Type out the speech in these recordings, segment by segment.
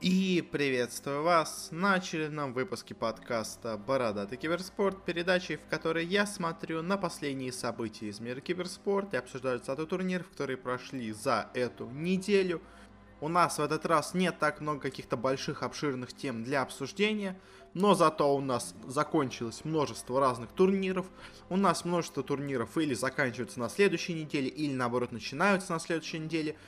И приветствую вас на очередном выпуске подкаста «Бородатый киберспорт», передачи, в которой я смотрю на последние события из мира киберспорта и обсуждаю зато турниров, которые прошли за эту неделю. У нас в этот раз нет так много каких-то больших обширных тем для обсуждения, но зато у нас закончилось множество разных турниров. У нас множество турниров или заканчиваются на следующей неделе, или наоборот начинаются на следующей неделе –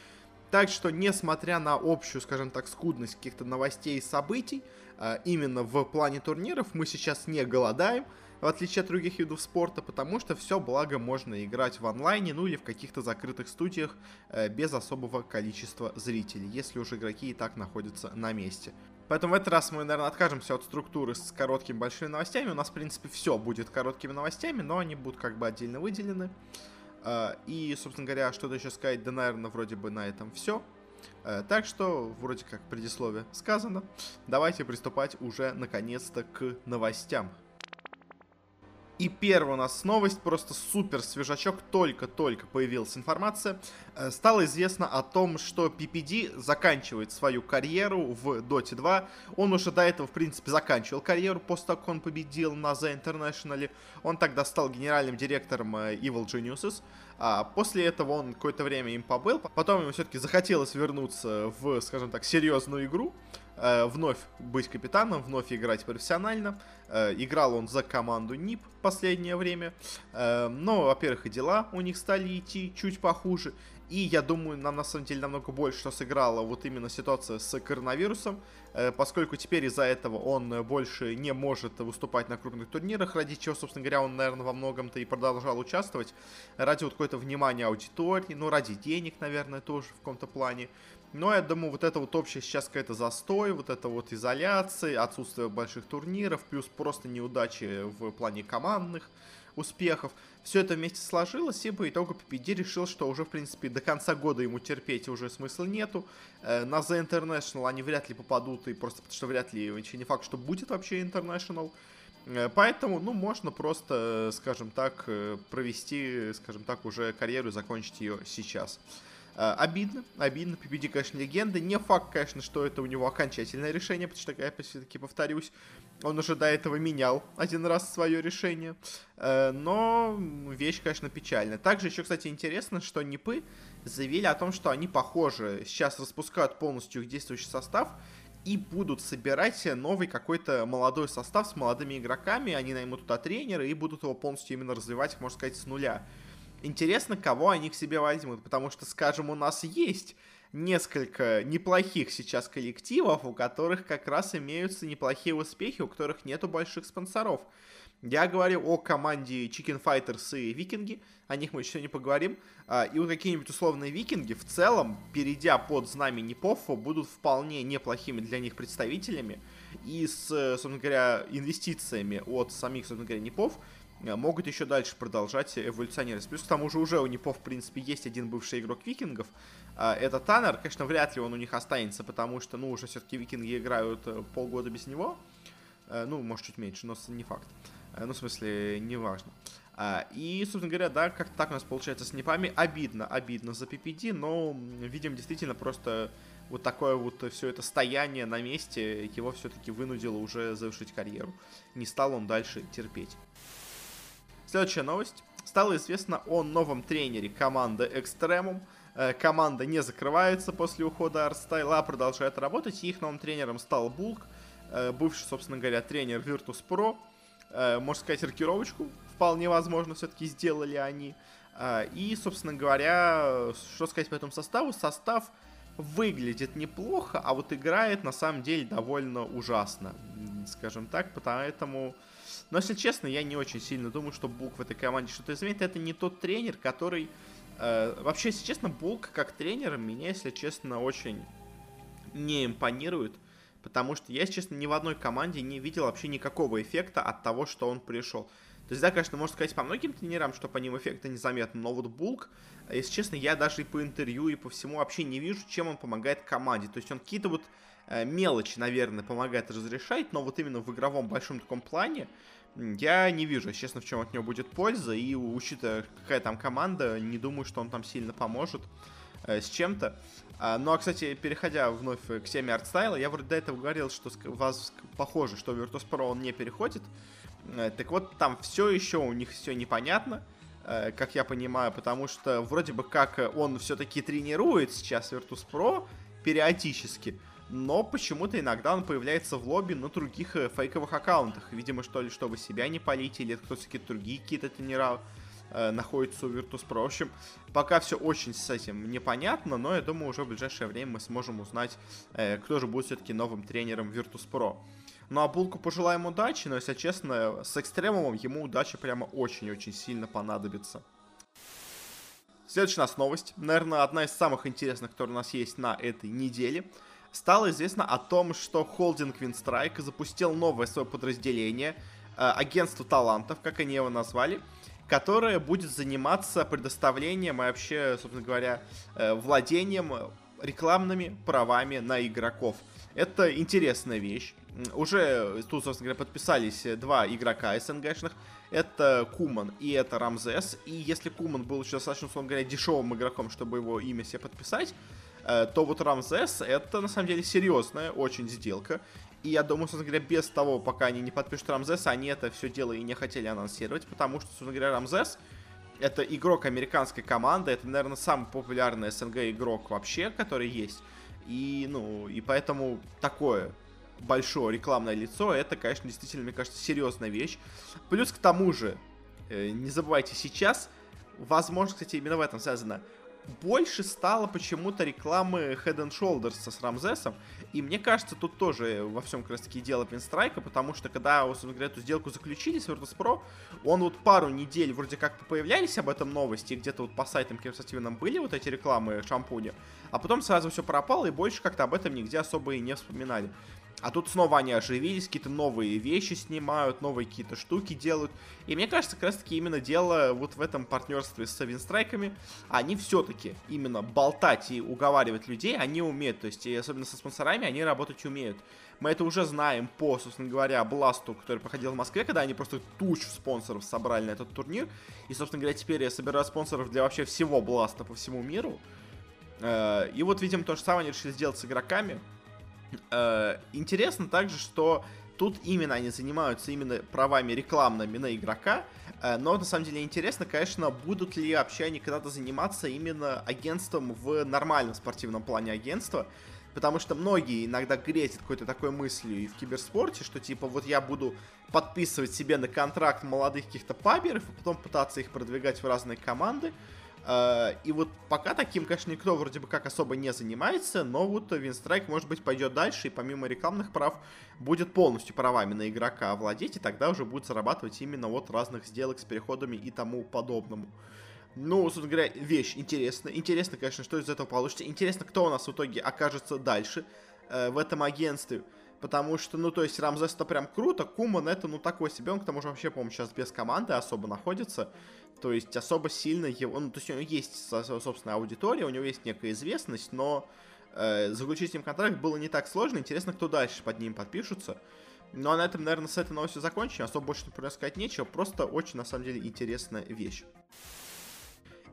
так что, несмотря на общую, скажем так, скудность каких-то новостей и событий, а, именно в плане турниров мы сейчас не голодаем, в отличие от других видов спорта, потому что все благо можно играть в онлайне, ну или в каких-то закрытых студиях э, без особого количества зрителей, если уже игроки и так находятся на месте. Поэтому в этот раз мы, наверное, откажемся от структуры с короткими большими новостями. У нас, в принципе, все будет короткими новостями, но они будут как бы отдельно выделены. А, и, собственно говоря, что-то еще сказать, да, наверное, вроде бы на этом все. А, так что, вроде как предисловие сказано, давайте приступать уже наконец-то к новостям. И первая у нас новость, просто супер свежачок, только-только появилась информация. Э, стало известно о том, что PPD заканчивает свою карьеру в Dota 2. Он уже до этого, в принципе, заканчивал карьеру после того, как он победил на The International. Он тогда стал генеральным директором э, Evil Geniuses. А после этого он какое-то время им побыл. Потом ему все-таки захотелось вернуться в, скажем так, серьезную игру. Э, вновь быть капитаном, вновь играть профессионально. Э, играл он за команду НИП последнее время. Э, но, во-первых, и дела у них стали идти чуть похуже. И я думаю, нам на самом деле намного больше что сыграла вот именно ситуация с коронавирусом, поскольку теперь из-за этого он больше не может выступать на крупных турнирах, ради чего, собственно говоря, он, наверное, во многом-то и продолжал участвовать, ради вот какой-то внимания аудитории, ну, ради денег, наверное, тоже в каком-то плане. Но я думаю, вот это вот общее сейчас какая-то застой, вот это вот изоляция, отсутствие больших турниров, плюс просто неудачи в плане командных успехов. Все это вместе сложилось, и по итогу PPD решил, что уже, в принципе, до конца года ему терпеть уже смысла нету. Э, на The International они вряд ли попадут, и просто потому что вряд ли, еще не факт, что будет вообще International. Э, поэтому, ну, можно просто, скажем так, э, провести, скажем так, уже карьеру и закончить ее сейчас. Uh, обидно, обидно. PPD, конечно, легенда. Не факт, конечно, что это у него окончательное решение, потому что, я все-таки повторюсь, он уже до этого менял один раз свое решение. Uh, но вещь, конечно, печальная. Также еще, кстати, интересно, что НИПы заявили о том, что они, похоже, сейчас распускают полностью их действующий состав и будут собирать новый какой-то молодой состав с молодыми игроками. Они наймут туда тренера и будут его полностью именно развивать, можно сказать, с нуля. Интересно, кого они к себе возьмут, потому что, скажем, у нас есть несколько неплохих сейчас коллективов, у которых как раз имеются неплохие успехи, у которых нету больших спонсоров. Я говорю о команде Chicken Fighters и Викинги, о них мы еще не поговорим. А, и вот какие-нибудь условные Викинги в целом, перейдя под знамя Непов, будут вполне неплохими для них представителями. И с, собственно говоря, инвестициями от самих, собственно говоря, Непов, могут еще дальше продолжать эволюционировать. Плюс к тому же уже у Непов, в принципе, есть один бывший игрок викингов. А, это Таннер. Конечно, вряд ли он у них останется, потому что, ну, уже все-таки викинги играют э, полгода без него. Э, ну, может, чуть меньше, но не факт. Ну, в смысле, неважно. А, и, собственно говоря, да, как так у нас получается с Непами. Обидно, обидно за PPD, но, видим, действительно просто вот такое вот все это стояние на месте его все-таки вынудило уже завершить карьеру. Не стал он дальше терпеть. Следующая новость. Стало известно о новом тренере команды Экстремум. Э, команда не закрывается после ухода Арстайла, продолжает работать. Их новым тренером стал Булк, э, бывший, собственно говоря, тренер Virtus Pro. Э, можно сказать, рокировочку вполне возможно все-таки сделали они. И, собственно говоря, что сказать по этому составу? Состав выглядит неплохо, а вот играет на самом деле довольно ужасно, скажем так, поэтому но, если честно, я не очень сильно думаю, что Булк в этой команде что-то изменит. Это не тот тренер, который... Э, вообще, если честно, Булк как тренер меня, если честно, очень не импонирует. Потому что я, если честно, ни в одной команде не видел вообще никакого эффекта от того, что он пришел. То есть, да, конечно, можно сказать по многим тренерам, что по ним эффекта незаметно, но вот Булк, если честно, я даже и по интервью, и по всему вообще не вижу, чем он помогает команде. То есть он какие-то вот э, мелочи, наверное, помогает разрешать, но вот именно в игровом большом таком плане я не вижу, честно, в чем от него будет польза, и учитывая, какая там команда, не думаю, что он там сильно поможет. э, с чем-то. А, ну, а, кстати, переходя вновь к теме артстайла, я вроде до этого говорил, что вас похоже, что Virtus.pro он не переходит. Э, так вот, там все еще у них все непонятно, э, как я понимаю, потому что вроде бы как он все-таки тренирует сейчас Virtus.pro периодически, но почему-то иногда он появляется в лобби на других э, фейковых аккаунтах. Видимо, что ли, чтобы себя не полить, или кто-то какие-то другие какие-то тренера э, находятся у Virtus.pro. В общем, пока все очень с этим непонятно, но я думаю, уже в ближайшее время мы сможем узнать, э, кто же будет все-таки новым тренером Virtus.pro. Ну а Булку пожелаем удачи, но, если честно, с экстремумом ему удача прямо очень-очень сильно понадобится. Следующая у нас новость. Наверное, одна из самых интересных, которая у нас есть на этой неделе – стало известно о том, что холдинг Винстрайк запустил новое свое подразделение, э, агентство талантов, как они его назвали, которое будет заниматься предоставлением и вообще, собственно говоря, э, владением рекламными правами на игроков. Это интересная вещь. Уже тут, собственно говоря, подписались два игрока СНГшных. Это Куман и это Рамзес. И если Куман был еще достаточно, условно говоря, дешевым игроком, чтобы его имя себе подписать, то вот Рамзес это на самом деле серьезная очень сделка. И я думаю, собственно говоря, без того, пока они не подпишут Рамзеса, они это все дело и не хотели анонсировать, потому что, собственно говоря, Рамзес это игрок американской команды, это, наверное, самый популярный СНГ игрок вообще, который есть. И, ну, и поэтому такое большое рекламное лицо, это, конечно, действительно, мне кажется, серьезная вещь. Плюс к тому же, э, не забывайте, сейчас, возможно, кстати, именно в этом связано, больше стало почему-то рекламы Head and Shoulders с Рамзесом. И мне кажется, тут тоже во всем как раз таки дело Пинстрайка, потому что когда, собственно говоря, эту сделку заключили с Virtus.pro, он вот пару недель вроде как появлялись об этом новости, где-то вот по сайтам киберспортивным были вот эти рекламы шампуня, а потом сразу все пропало, и больше как-то об этом нигде особо и не вспоминали. А тут снова они оживились, какие-то новые вещи снимают, новые какие-то штуки делают. И мне кажется, как раз таки именно дело вот в этом партнерстве с Винстрайками. Они все-таки именно болтать и уговаривать людей, они умеют. То есть, и особенно со спонсорами, они работать умеют. Мы это уже знаем по, собственно говоря, Бласту, который проходил в Москве, когда они просто тучу спонсоров собрали на этот турнир. И, собственно говоря, теперь я собираю спонсоров для вообще всего Бласта по всему миру. Э, и вот, видим, то же самое они решили сделать с игроками. Э, интересно также, что тут именно они занимаются именно правами рекламными на игрока, э, но на самом деле интересно, конечно, будут ли вообще они когда-то заниматься именно агентством в нормальном спортивном плане агентства, потому что многие иногда гретят какой-то такой мыслью и в киберспорте, что типа вот я буду подписывать себе на контракт молодых каких-то паберов, и потом пытаться их продвигать в разные команды, и вот пока таким, конечно, никто вроде бы как особо не занимается, но вот Винстрайк, может быть, пойдет дальше и помимо рекламных прав будет полностью правами на игрока овладеть, и тогда уже будет зарабатывать именно вот разных сделок с переходами и тому подобному. Ну, собственно говоря, вещь интересная. Интересно, конечно, что из этого получится. Интересно, кто у нас в итоге окажется дальше э, в этом агентстве. Потому что, ну, то есть, Рамзес это прям круто, Куман это, ну, такой себе, он к тому же вообще, по-моему, сейчас без команды особо находится. То есть особо сильно его... Ну, то есть у него есть собственная аудитория, у него есть некая известность, но э, заключить с ним контракт было не так сложно. Интересно, кто дальше под ним подпишутся. Ну а на этом, наверное, с этой новостью закончим. Особо больше, например, сказать нечего. Просто очень, на самом деле, интересная вещь.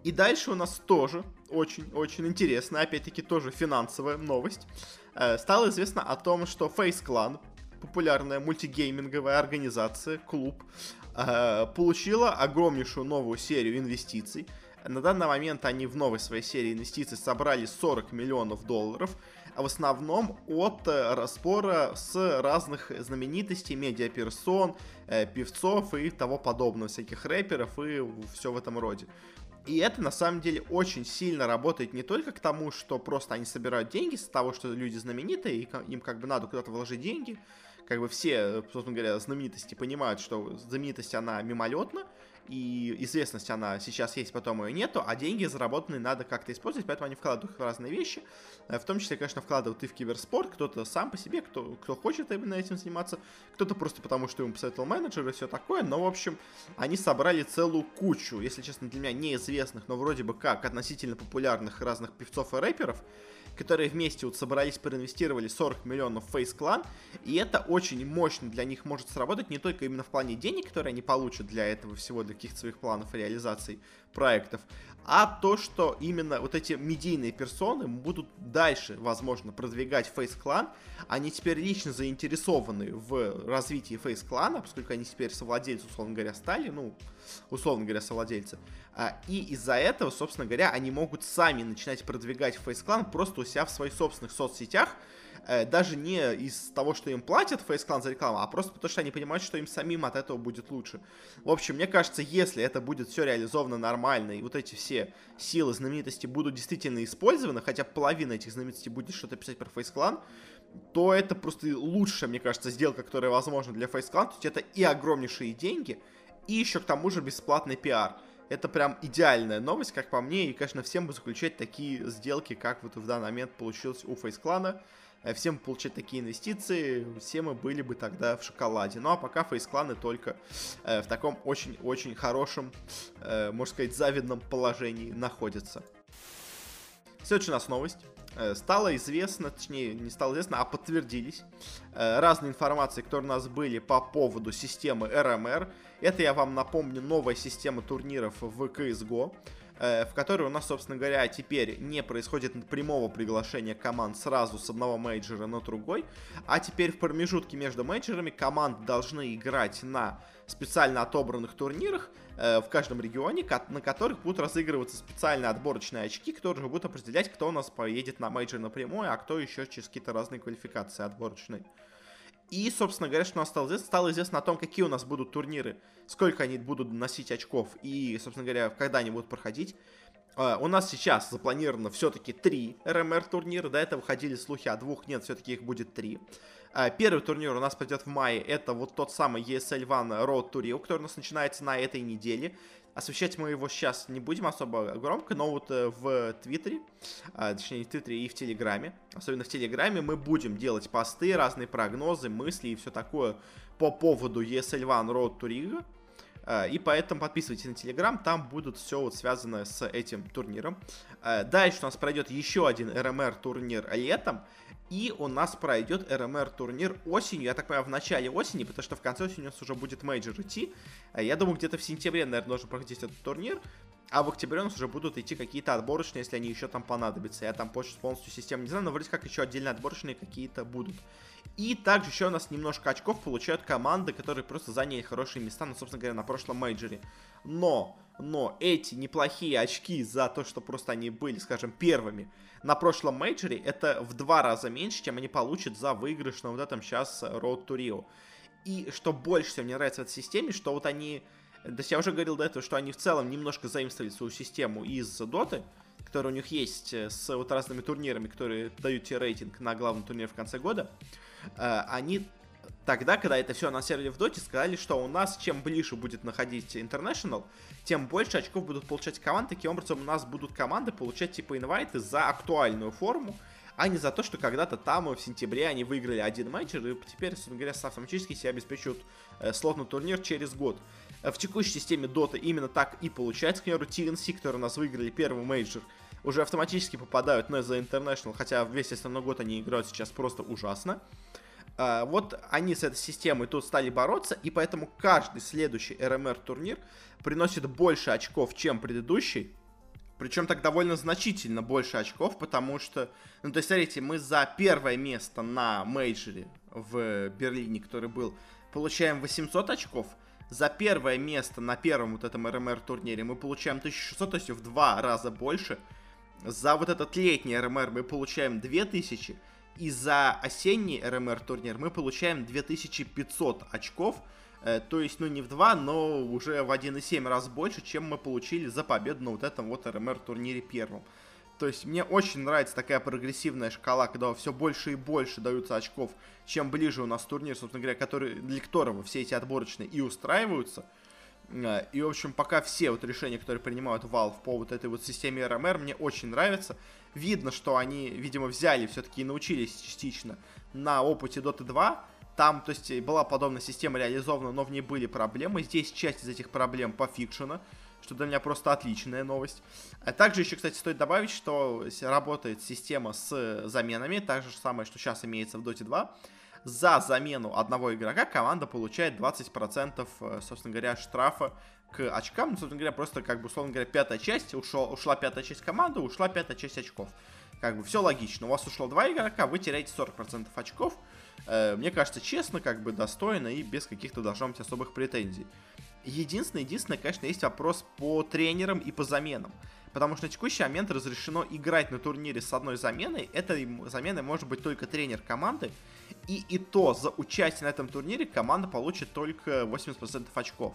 И дальше у нас тоже очень-очень интересная, опять-таки тоже финансовая новость. Э, стало известно о том, что Face Clan, популярная мультигейминговая организация, клуб, Э, получила огромнейшую новую серию инвестиций. На данный момент они в новой своей серии инвестиций собрали 40 миллионов долларов, в основном от э, распора с разных знаменитостей, медиаперсон, певцов и того подобного, всяких рэперов и все в этом роде. И это на самом деле очень сильно работает не только к тому, что просто они собирают деньги с того, что люди знаменитые, и им как бы надо куда-то вложить деньги, как бы все, собственно говоря, знаменитости понимают, что знаменитость, она мимолетна, и известность она сейчас есть, потом ее нету, а деньги заработанные надо как-то использовать, поэтому они вкладывают их в разные вещи, э, в том числе, конечно, вкладывают и в киберспорт, кто-то сам по себе, кто, кто хочет именно этим заниматься, кто-то просто потому, что ему посоветовал менеджер и все такое, но, в общем, они собрали целую кучу, если честно, для меня неизвестных, но вроде бы как относительно популярных разных певцов и рэперов, которые вместе вот собрались, проинвестировали 40 миллионов в Face Clan, и это очень мощно для них может сработать не только именно в плане денег, которые они получат для этого всего, для каких-то своих планов и реализаций проектов, а то, что именно вот эти медийные персоны будут дальше, возможно, продвигать Face Clan. Они теперь лично заинтересованы в развитии Face Clan, поскольку они теперь совладельцы, условно говоря, стали, ну, условно говоря, совладельцы. А, и из-за этого, собственно говоря, они могут сами начинать продвигать Face Clan просто у себя в своих собственных соцсетях, Э, даже не из того, что им платят Face Clan за рекламу, а просто потому, что они понимают, что им самим от этого будет лучше. В общем, мне кажется, если это будет все реализовано нормально, и вот эти все силы знаменитости будут действительно использованы, хотя половина этих знаменитостей будет что-то писать про Face Clan, то это просто лучшая, мне кажется, сделка, которая возможна для Face Clan. То есть это и огромнейшие деньги, и еще к тому же бесплатный пиар. Это прям идеальная новость, как по мне, и, конечно, всем бы заключать такие сделки, как вот в данный момент получилось у Face Clan. Э, всем получать такие инвестиции, все мы были бы тогда в шоколаде. Ну а пока фейс-кланы только э, в таком очень-очень хорошем, э, можно сказать, завидном положении находятся. Следующая у нас новость. Стало известно, точнее, не стало известно, а подтвердились разные информации, которые у нас были по поводу системы RMR. Это, я вам напомню, новая система турниров в CS:GO. Э, в которой у нас, собственно говоря, теперь не происходит прямого приглашения команд сразу с одного мейджора на другой, а теперь в промежутке между мейджорами команды должны играть на специально отобранных турнирах э, в каждом регионе, на которых будут разыгрываться специальные отборочные очки, которые будут определять, кто у нас поедет на мейджор напрямую, а кто еще через какие-то разные квалификации отборочные. И, собственно говоря, что у нас стало известно, стало известно о том, какие у нас будут турниры, сколько они будут носить очков и, собственно говоря, когда они будут проходить. Э, у нас сейчас запланировано все-таки три RMR турнира. До этого ходили слухи о двух, нет, все-таки их будет три. Э, первый турнир у нас пойдет в мае. Это вот тот самый ESL One Road to Rio, который у нас начинается на этой неделе. Освещать мы его сейчас не будем особо громко, но вот э, в Твиттере, а, точнее в Твиттере и в Телеграме, особенно в Телеграме, мы будем делать посты, разные прогнозы, мысли и все такое по поводу ESL One Road to Rio. А, и поэтому подписывайтесь на Телеграм, там будут все вот связано с этим турниром. А, дальше у нас пройдет еще один RMR турнир летом. И у нас пройдет RMR турнир осенью, я так понимаю, в начале осени, потому что в конце осени у нас уже будет мейджор идти. Э, я думаю, где-то в сентябре, наверное, должен проходить этот турнир. А в октябре у нас уже будут идти какие-то отборочные, если они еще там понадобятся. Я там полностью систему не знаю, но вроде как еще отдельно отборочные какие-то будут. И также еще у нас немножко очков получают команды, которые просто заняли хорошие места, ну, собственно говоря, на прошлом мейджоре. Но, но эти неплохие очки за то, что просто они были, скажем, первыми на прошлом мейджоре, это в два раза меньше, чем они получат за выигрыш на вот этом сейчас Road to Rio. И что больше всего мне нравится в этой системе, что вот они... То есть я уже говорил до этого, что они в целом немножко заимствовали свою систему из Доты, которая у них есть э, с вот разными турнирами, которые дают тебе рейтинг на главный турнир в конце года. Э, они тогда, когда это все анонсировали в доте, сказали, что у нас чем ближе будет находить International, тем больше очков будут получать команды. Таким образом, у нас будут команды получать типа инвайты за актуальную форму, а не за то, что когда-то там в сентябре они выиграли один матч, и теперь, собственно говоря, автоматически себе обеспечивают э, слот на турнир через год. Э, в текущей системе Dota именно так и получается. К примеру, TNC, которые у нас выиграли первый мейджор, уже автоматически попадают на The International, хотя весь основной год они играют сейчас просто ужасно. А, вот они с этой системой тут стали бороться, и поэтому каждый следующий RMR турнир приносит больше очков, чем предыдущий. Причем так довольно значительно больше очков, потому что, ну то есть, смотрите, мы за первое место на мейджоре в Берлине, который был, получаем 800 очков. За первое место на первом вот этом РМР турнире мы получаем 1600, то есть в два раза больше. За вот этот летний РМР мы получаем 2000. И за осенний РМР турнир мы получаем 2500 очков. Э, то есть, ну не в 2, но уже в 1,7 раз больше, чем мы получили за победу на вот этом вот РМР турнире первом. То есть мне очень нравится такая прогрессивная шкала, когда все больше и больше даются очков, чем ближе у нас турнир, собственно говоря, который, для которого все эти отборочные и устраиваются. Э, и, в общем, пока все вот решения, которые принимают Valve по вот этой вот системе RMR, мне очень нравятся. Видно, что они, видимо, взяли все-таки и научились частично на опыте Dota 2. Там, то есть, была подобная система реализована, но в ней были проблемы. Здесь часть из этих проблем пофикшена, что для меня просто отличная новость. А также еще, кстати, стоит добавить, что работает система с заменами, так же самое, что сейчас имеется в Dota 2. За замену одного игрока команда получает 20%, э, собственно говоря, штрафа к очкам. Ну, собственно говоря, просто, как бы, условно говоря, пятая часть, ушла, ушла пятая часть команды, ушла пятая часть очков. Как бы все логично. У вас ушло два игрока, вы теряете 40% очков. Э, мне кажется, честно, как бы достойно и без каких-то должно быть особых претензий. Единственное, единственное, конечно, есть вопрос по тренерам и по заменам. Потому что на текущий момент разрешено играть на турнире с одной заменой. Этой заменой может быть только тренер команды. И, и то за участие на этом турнире команда получит только 80% очков.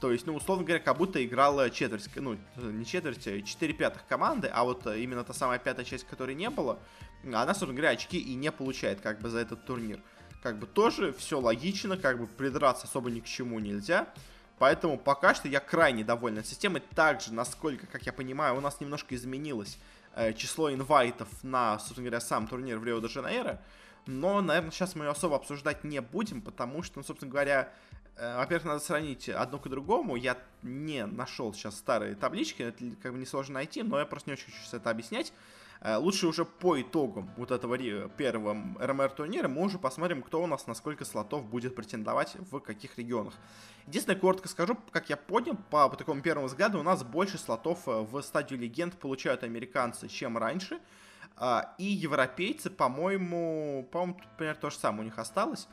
То есть, ну, условно говоря, как будто играла четверть, ну, не четверть, а 4 пятых команды, а вот именно та самая пятая часть, которой не было, она, собственно говоря, очки и не получает как бы за этот турнир. Как бы тоже все логично, как бы придраться особо ни к чему нельзя. Поэтому пока что я крайне доволен системой. Также, насколько, как я понимаю, у нас немножко изменилось э, число инвайтов на, собственно говоря, сам турнир в Рио-де-Жанейро. Но, наверное, сейчас мы ее особо обсуждать не будем, потому что, ну, собственно говоря, э, во-первых, надо сравнить одно к другому. Я не нашел сейчас старые таблички, это как бы несложно найти, но я просто не очень хочу это объяснять. Э, лучше уже по итогам вот этого первого РМР турнира мы уже посмотрим, кто у нас на сколько слотов будет претендовать в каких регионах. Единственное, коротко скажу, как я понял, по, по такому первому взгляду, у нас больше слотов э, в стадию легенд получают американцы, чем раньше. А, и европейцы, по-моему, по-моему, например, то же самое у них осталось.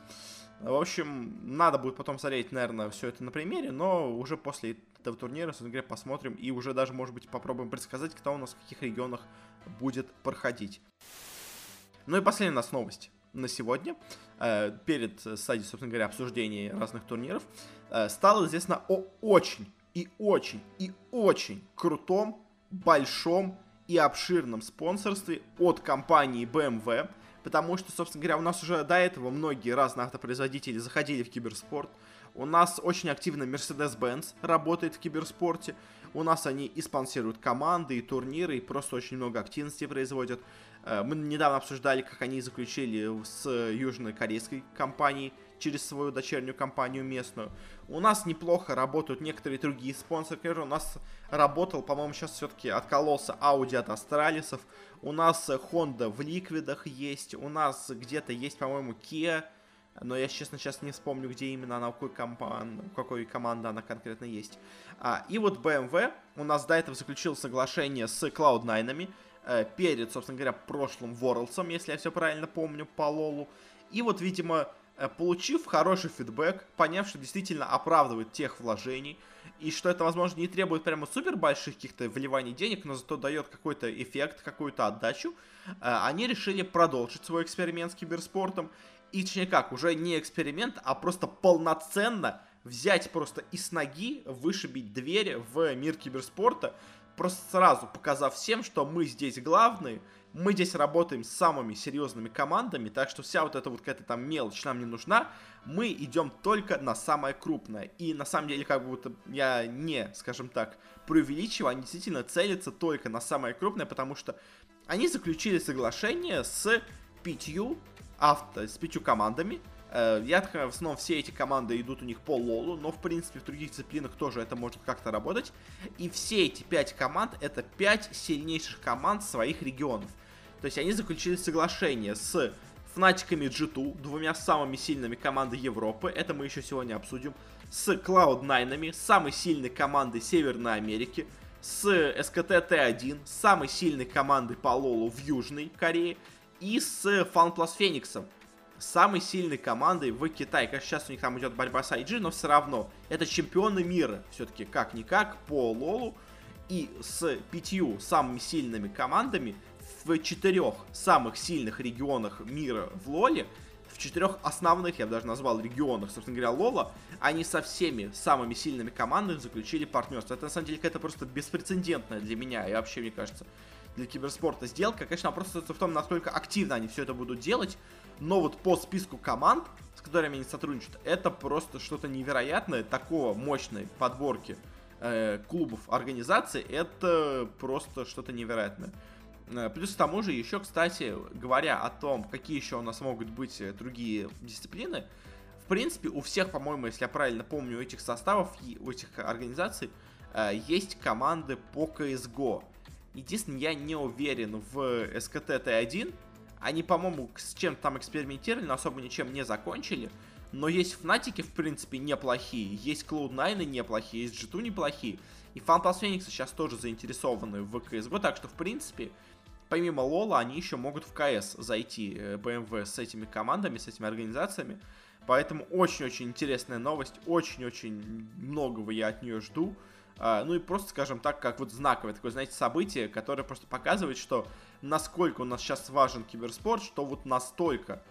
В общем, надо будет потом смотреть, наверное, все это на примере, но уже после этого турнира, собственно говоря, посмотрим и уже даже, может быть, попробуем предсказать, кто у нас в каких регионах будет проходить. Ну и последняя у нас новость на сегодня, э, перед стадией, собственно говоря, обсуждения разных турниров, э, стало известно о очень и очень и очень крутом, большом и обширном спонсорстве от компании BMW, потому что, собственно говоря, у нас уже до этого многие разные автопроизводители заходили в киберспорт, у нас очень активно Mercedes-Benz работает в киберспорте. У нас они и спонсируют команды, и турниры, и просто очень много активности производят. Э, мы недавно обсуждали, как они заключили с южнокорейской компанией через свою дочернюю компанию местную. У нас неплохо работают некоторые другие спонсоры. Например, у нас работал, по-моему, сейчас все-таки от Колосса Audi от Астралисов. У нас Honda в ликвидах есть. У нас где-то есть, по-моему, Kia но я, честно, сейчас не вспомню, где именно она, у какой, компан... у какой команды она конкретно есть. А, и вот BMW у нас до этого заключил соглашение с Cloud9 э, перед, собственно говоря, прошлым Worlds, если я все правильно помню, по Лолу. И вот, видимо, э, получив хороший фидбэк, поняв, что действительно оправдывает тех вложений, и что это, возможно, не требует прямо супер больших каких-то вливаний денег, но зато дает какой-то эффект, какую-то отдачу, э, они решили продолжить свой эксперимент с киберспортом и точнее как, уже не эксперимент, а просто полноценно взять просто и с ноги вышибить двери в мир киберспорта, просто сразу показав всем, что мы здесь главные, мы здесь работаем с самыми серьезными командами, так что вся вот эта вот какая-то там мелочь нам не нужна, мы идем только на самое крупное. И на самом деле, как будто я не, скажем так, преувеличиваю, они действительно целятся только на самое крупное, потому что они заключили соглашение с пятью авто с пятью командами. Э, я в основном все эти команды идут у них по лолу, но в принципе в других дисциплинах тоже это может как-то работать. И все эти пять команд это пять сильнейших команд своих регионов. То есть они заключили соглашение с Фнатиками G2, двумя самыми сильными командами Европы, это мы еще сегодня обсудим, с Cloud9, самой сильной командой Северной Америки, с SKT T1, самой сильной командой по лолу в Южной Корее, и с FunPlus Фениксом, самой сильной командой в Китае. Конечно, сейчас у них там идет борьба с IG, но все равно это чемпионы мира, все-таки как-никак, по Лолу. И с пятью самыми сильными командами в четырех самых сильных регионах мира в Лоле, в четырех основных, я бы даже назвал регионах, собственно говоря, Лола, они со всеми самыми сильными командами заключили партнерство. Это на самом деле какая-то просто беспрецедентная для меня и вообще, мне кажется, для киберспорта сделка. Конечно, вопрос в том, насколько активно они все это будут делать. Но вот по списку команд, с которыми они сотрудничают, это просто что-то невероятное. Такого мощной подборки э, клубов, организаций, это просто что-то невероятное. Э, плюс к тому же еще, кстати, говоря о том, какие еще у нас могут быть другие дисциплины, в принципе, у всех, по-моему, если я правильно помню, у этих составов, у этих организаций э, есть команды по CSGO. Единственное, я не уверен в СКТ Т1. Они, по-моему, с чем там экспериментировали, но особо ничем не закончили. Но есть Фнатики, в принципе, неплохие. Есть Cloud9 неплохие, есть G2 неплохие. И Phantom Phoenix сейчас тоже заинтересованы в CSGO, так что, в принципе, помимо Лола, они еще могут в КС зайти, BMW, э, с этими командами, с этими организациями. Поэтому очень-очень интересная новость, очень-очень многого я от нее жду. А, ну и просто, скажем так, как вот знаковое такое, знаете, событие, которое просто показывает, что насколько у нас сейчас важен киберспорт, что вот настолько,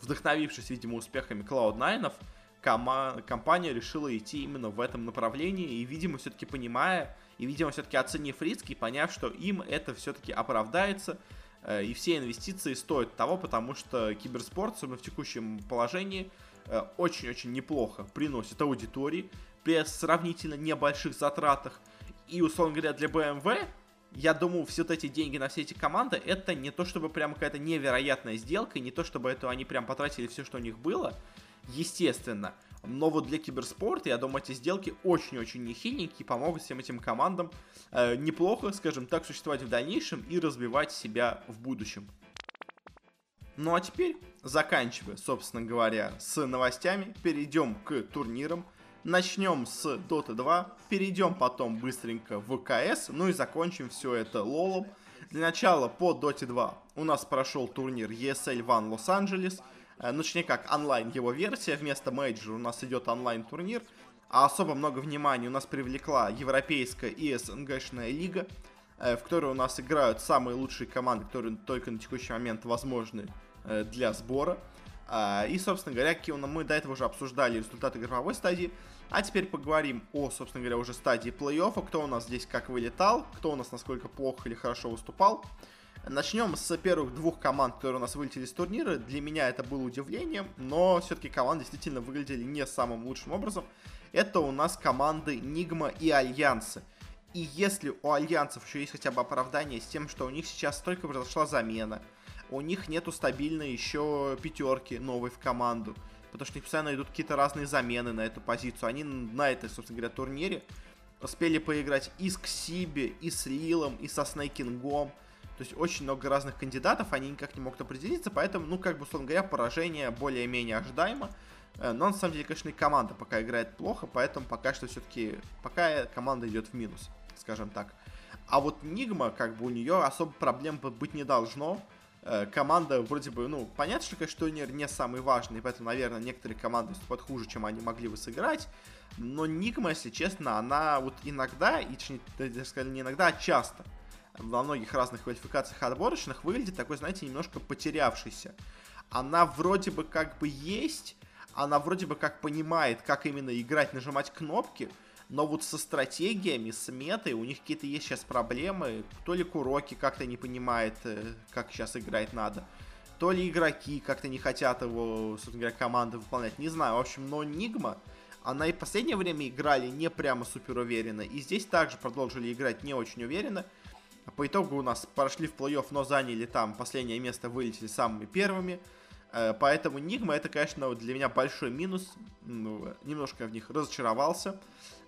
вдохновившись, видимо, успехами Cloud9, кома- компания решила идти именно в этом направлении и, видимо, все-таки понимая, и, видимо, все-таки оценив риски, поняв, что им это все-таки оправдается, э, и все инвестиции стоят того, потому что киберспорт, особенно в текущем положении, э, очень-очень неплохо приносит аудитории при сравнительно небольших затратах. И, условно говоря, для BMW, я думаю, все вот эти деньги на все эти команды, это не то чтобы прям какая-то невероятная сделка, не то чтобы это они прям потратили все, что у них было, естественно. Но вот для киберспорта, я думаю, эти сделки очень-очень нехиленькие, помогут всем этим командам э, неплохо, скажем так, существовать в дальнейшем и развивать себя в будущем. Ну а теперь, заканчивая, собственно говоря, с новостями, перейдем к турнирам. Начнем с Dota 2, перейдем потом быстренько в КС, ну и закончим все это лолом. Для начала по Dota 2 у нас прошел турнир ESL One Лос-Анджелес, ну точнее как онлайн его версия, вместо мейджора у нас идет онлайн турнир, а особо много внимания у нас привлекла европейская и СНГшная лига, э, в которой у нас играют самые лучшие команды, которые только на текущий момент возможны Э, для сбора. А, и, собственно говоря, мы до этого уже обсуждали результаты групповой стадии. А теперь поговорим о, собственно говоря, уже стадии плей-оффа. Кто у нас здесь как вылетал, кто у нас насколько плохо или хорошо выступал. Начнем с первых двух команд, которые у нас вылетели с турнира. Для меня это было удивлением, но все-таки команды действительно выглядели не самым лучшим образом. Это у нас команды Нигма и Альянсы. И если у Альянсов еще есть хотя бы оправдание с тем, что у них сейчас только произошла замена, у них нету стабильной еще пятерки новой в команду. Потому что постоянно идут какие-то разные замены на эту позицию. Они на этой, собственно говоря, турнире успели поиграть и с Ксиби, и с Лилом, и со Снейкингом. То есть очень много разных кандидатов, они никак не могут определиться, поэтому, ну, как бы, условно говоря, поражение более-менее ожидаемо. Э, но, на самом деле, конечно, и команда пока играет плохо, поэтому пока что все-таки, пока команда идет в минус, скажем так. А вот Нигма, как бы, у нее особо проблем быть не должно. Э, команда вроде бы, ну, понятно, что, конечно, турнир не самый важный, поэтому, наверное, некоторые команды выступают хуже, чем они могли бы сыграть. Но Нигма, если честно, она вот иногда, и даже сказали не иногда, а часто во многих разных квалификациях отборочных выглядит такой, знаете, немножко потерявшийся. Она вроде бы как бы есть, она вроде бы как понимает, как именно играть, нажимать кнопки, но вот со стратегиями, с метой у них какие-то есть сейчас проблемы. То ли Куроки как-то не понимает, э, как сейчас играть надо, то ли игроки как-то не хотят его, собственно говоря, команды выполнять. Не знаю, в общем, но Нигма, она и в последнее время играли не прямо супер уверенно, и здесь также продолжили играть не очень уверенно. По итогу у нас прошли в плей-офф, но заняли там последнее место, вылетели самыми первыми. Э, поэтому Нигма это, конечно, для меня большой минус. Ну, немножко в них разочаровался.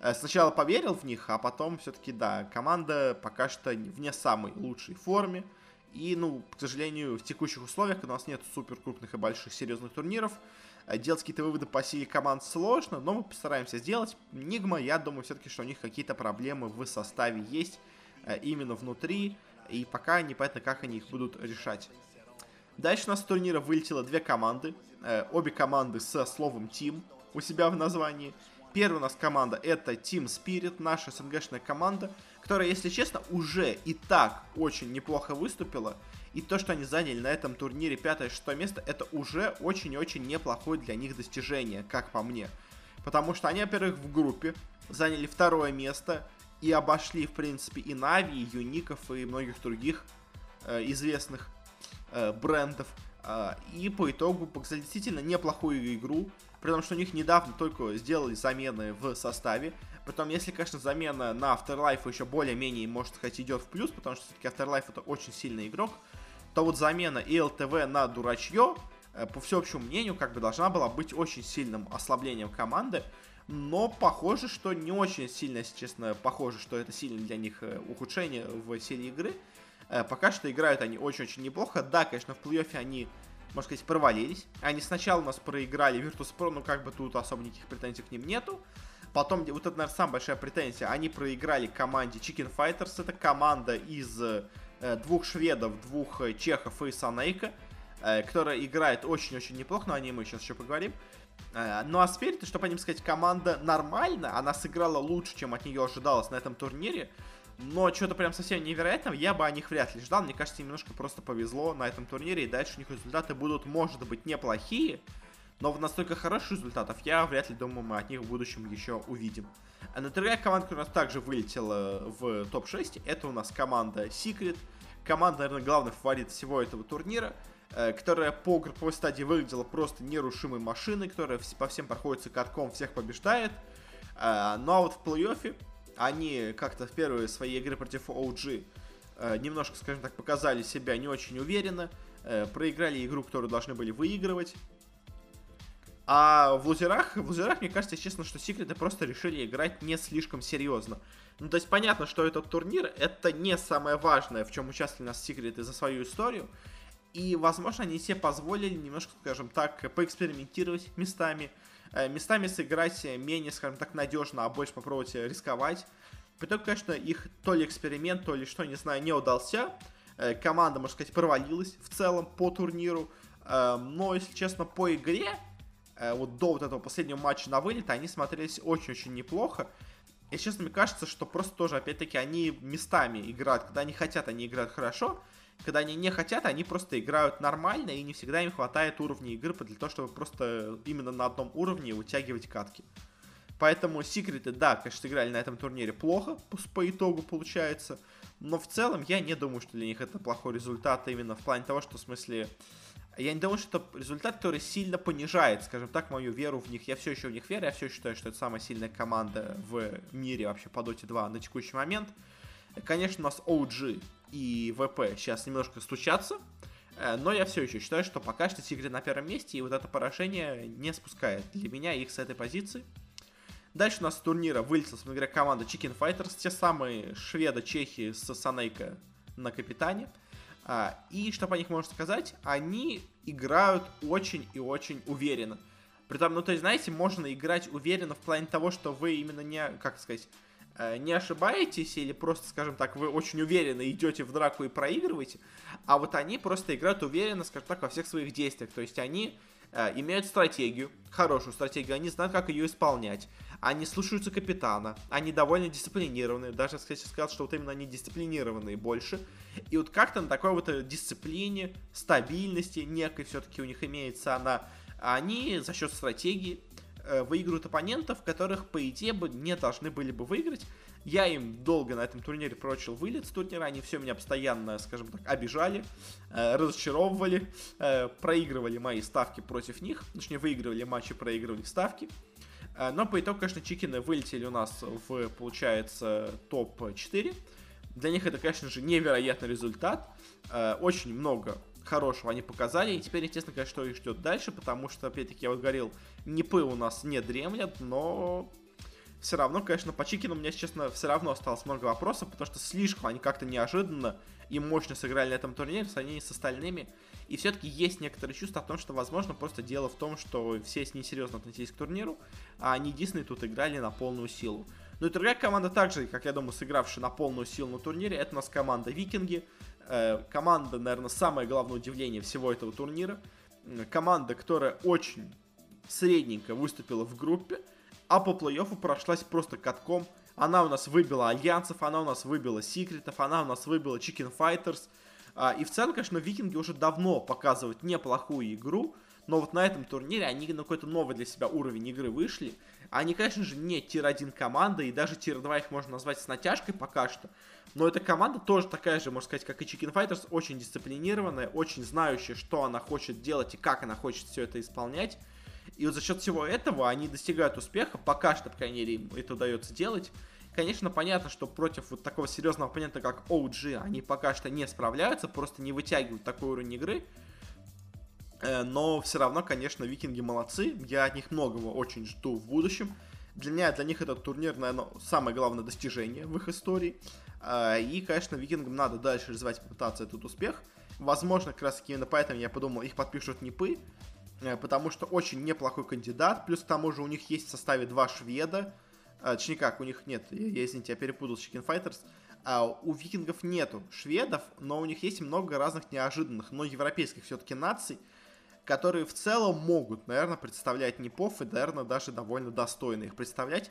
Э, сначала поверил в них, а потом все-таки, да, команда пока что в не самой лучшей форме. И, ну, к сожалению, в текущих условиях, у нас нет супер крупных и больших серьезных турниров, э, делать какие-то выводы по силе команд сложно, но мы постараемся сделать. Нигма, я думаю, все-таки, что у них какие-то проблемы в составе есть именно внутри, и пока непонятно, как они их будут решать. Дальше у нас с турнира вылетело две команды. Э, обе команды со словом Team у себя в названии. Первая у нас команда это Team Spirit, наша СНГшная команда, которая, если честно, уже и так очень неплохо выступила. И то, что они заняли на этом турнире 5-6 место, это уже очень-очень неплохое для них достижение, как по мне. Потому что они, во-первых, в группе заняли второе место и обошли, в принципе, и Нави, и Юников, и многих других э, известных э, брендов. Э, и по итогу показали действительно неплохую игру, при том, что у них недавно только сделали замены в составе. Потом, если, конечно, замена на Afterlife еще более-менее, может сказать, идет в плюс, потому что все-таки Afterlife это очень сильный игрок, то вот замена ИЛТВ на дурачье, э, по всеобщему мнению, как бы должна была быть очень сильным ослаблением команды. Но похоже, что не очень сильно, если честно, похоже, что это сильно для них э, ухудшение в силе игры. Э, пока что играют они очень-очень неплохо. Да, конечно, в плей-оффе они, можно сказать, провалились. Они сначала у нас проиграли Virtus.pro, но как бы тут особо никаких претензий к ним нету. Потом, вот это, наверное, самая большая претензия, они проиграли команде Chicken Fighters. Это команда из э, двух шведов, двух э, чехов и Санейка, которая играет очень-очень неплохо, но о ней мы сейчас еще поговорим. Ну а Spirit, чтобы по ним сказать, команда нормально, она сыграла лучше, чем от нее ожидалось на этом турнире. Но что-то прям совсем невероятного я бы о них вряд ли ждал. Мне кажется, им немножко просто повезло на этом турнире, и дальше у них результаты будут, может быть, неплохие. Но в настолько хороших результатов я вряд ли думаю, мы от них в будущем еще увидим. А на другая команда, которая у нас также вылетела в топ-6, это у нас команда Secret. Команда, наверное, главных фаворит всего этого турнира, э, которая по групповой стадии выглядела просто нерушимой машиной, которая по всем проходится катком, всех побеждает. Э, ну а вот в плей-оффе они как-то в первые свои игры против OG э, немножко, скажем так, показали себя не очень уверенно, проиграли игру, которую должны были выигрывать. А в лузерах, в лузерах, мне кажется, честно, что секреты просто решили играть не слишком серьезно. Ну, то есть понятно, что этот турнир, это не самое важное, в чем участвовали нас секреты за свою историю. И, возможно, они себе позволили немножко, скажем так, поэкспериментировать местами. Э, местами сыграть менее, скажем так, надежно, а больше попробовать рисковать. Притом, конечно, их то ли эксперимент, то ли что, не знаю, не удался. Э, команда, можно сказать, провалилась в целом по турниру. Э, но, если честно, по игре Э, вот до вот этого последнего матча на вылет они смотрелись очень-очень неплохо. И, честно, мне кажется, что просто тоже, опять-таки, они местами играют. Когда они хотят, они играют хорошо. Когда они не хотят, они просто играют нормально, и не всегда им хватает уровня игры для того, чтобы просто именно на одном уровне вытягивать катки. Поэтому секреты, да, конечно, играли на этом турнире плохо, по, итогу получается. Но в целом я не думаю, что для них это плохой результат именно в плане того, что в смысле я не думаю, что это результат, который сильно понижает, скажем так, мою веру в них. Я все еще в них верю, я все считаю, что это самая сильная команда в мире вообще по Dota 2 на текущий момент. Конечно, у нас OG и VP сейчас немножко стучатся, э, но я все еще считаю, что пока что Тигры на первом месте, и вот это поражение не спускает для меня их с этой позиции. Дальше у нас с турнира вылетела, собственно говоря, команда Chicken Fighters, те самые шведы, чехи с Санейка на капитане. А, и что по них можно сказать, они играют очень и очень уверенно. Притом, ну то есть, знаете, можно играть уверенно в плане того, что вы именно не, как сказать, не ошибаетесь или просто, скажем так, вы очень уверенно идете в драку и проигрываете, а вот они просто играют уверенно, скажем так, во всех своих действиях. То есть они э, имеют стратегию, хорошую стратегию, они знают, как ее исполнять они слушаются капитана, они довольно дисциплинированные, даже, кстати, сказал, что вот именно они дисциплинированные больше, и вот как-то на такой вот дисциплине, стабильности некой все-таки у них имеется она, они за счет стратегии э, выигрывают оппонентов, которых, по идее, бы не должны были бы выиграть. Я им долго на этом турнире прочил вылет с турнира, они все меня постоянно, скажем так, обижали, э, разочаровывали, э, проигрывали мои ставки против них, точнее, выигрывали матчи, проигрывали ставки. Э, но по итогу, конечно, чикины вылетели у нас в, получается, топ-4. Для них это, конечно же, невероятный результат. Э, очень много хорошего они показали. И теперь естественно, конечно, что их ждет дальше, потому что, опять-таки, я вот говорил, НИПы у нас не дремлят, но все равно, конечно, по Чикину у меня, честно, все равно осталось много вопросов, потому что слишком они как-то неожиданно и мощно сыграли на этом турнире в сравнении с остальными. И все-таки есть некоторые чувства о том, что, возможно, просто дело в том, что все с ней серьезно относились к турниру, а они Дисней тут играли на полную силу. Ну и другая команда также, как я думаю, сыгравшая на полную силу на турнире, это у нас команда Викинги. Э, команда, наверное, самое главное удивление всего этого турнира. Команда, которая очень средненько выступила в группе, а по плей-оффу прошлась просто катком. Она у нас выбила Альянсов, она у нас выбила Секретов, она у нас выбила Fighters – а, и в целом, конечно, викинги уже давно показывают неплохую игру, но вот на этом турнире они на какой-то новый для себя уровень игры вышли. Они, конечно же, не тир-1 команда, и даже тир-2 их можно назвать с натяжкой пока что. Но эта команда тоже такая же, можно сказать, как и Chicken Fighters, очень дисциплинированная, очень знающая, что она хочет делать и как она хочет все это исполнять. И вот за счет всего этого они достигают успеха, пока что, по крайней мере, им это удается делать. Конечно, понятно, что против вот такого серьезного оппонента, как OG, они пока что не справляются, просто не вытягивают такой уровень игры. Э, но все равно, конечно, викинги молодцы. Я от них многого очень жду в будущем. Для меня, для них этот турнир, наверное, самое главное достижение в их истории. Э, и, конечно, викингам надо дальше развивать, попытаться этот успех. Возможно, как раз таки именно поэтому я подумал, их подпишут НИПы, э, потому что очень неплохой кандидат. Плюс к тому же у них есть в составе два шведа. Точнее как, у них нет, я, извините, я перепутал с Chicken Fighters. А у викингов нету шведов, но у них есть много разных неожиданных, но европейских все-таки наций, которые в целом могут, наверное, представлять НИПов и, наверное, даже довольно достойно их представлять.